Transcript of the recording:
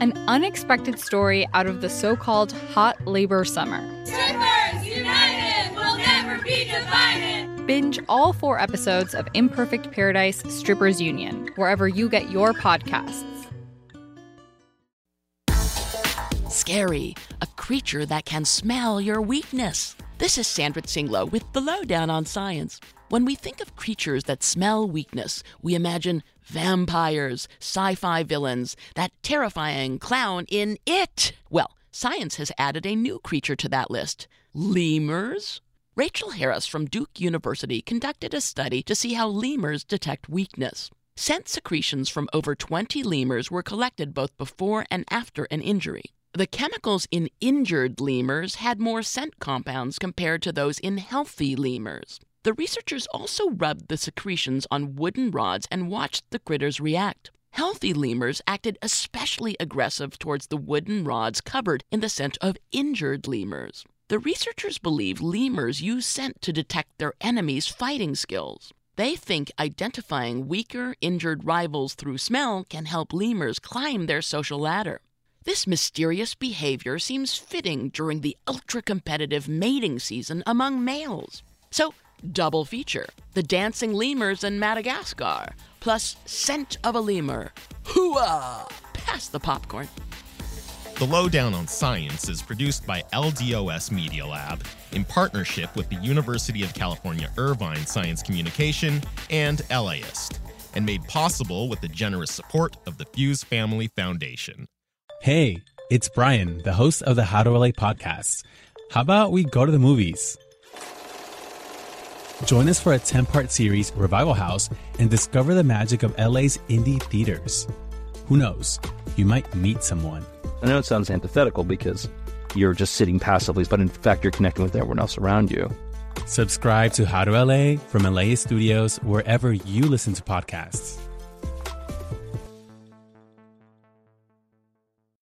an unexpected story out of the so called hot labor summer. Strippers united will never be divided. Binge all four episodes of Imperfect Paradise Strippers Union, wherever you get your podcasts. Scary, a creature that can smell your weakness. This is Sandra Tsing Loh with the Loh Down on Science. When we think of creatures that smell weakness, we imagine vampires, sci fi villains, that terrifying clown in It. Well, science has added a new creature to that list lemurs. Rachel Harris from Duke University conducted a study to see how lemurs detect weakness. Scent secretions from over 20 lemurs were collected both before and after an injury. The chemicals in injured lemurs had more scent compounds compared to those in healthy lemurs. The researchers also rubbed the secretions on wooden rods and watched the critters react. Healthy lemurs acted especially aggressive towards the wooden rods covered in the scent of injured lemurs. The researchers believe lemurs use scent to detect their enemies' fighting skills. They think identifying weaker, injured rivals through smell can help lemurs climb their social ladder. This mysterious behavior seems fitting during the ultra competitive mating season among males. So, double feature the dancing lemurs in Madagascar, plus scent of a lemur. Hooah! Pass the popcorn. The Loh Down on Science is produced by LDOS Media Lab in partnership with the University of California Irvine Science Communication and LAist, and made possible with the generous support of the Fuse Family Foundation. Hey, it's Brian, the host of the How to LA podcast. How about we go to the movies? Join us for a 10 part series, Revival House, and discover the magic of LA's indie theaters. Who knows? You might meet someone. I know it sounds antithetical because you're just sitting passively, but in fact, you're connecting with everyone else around you. Subscribe to How to LA from LA Studios wherever you listen to podcasts.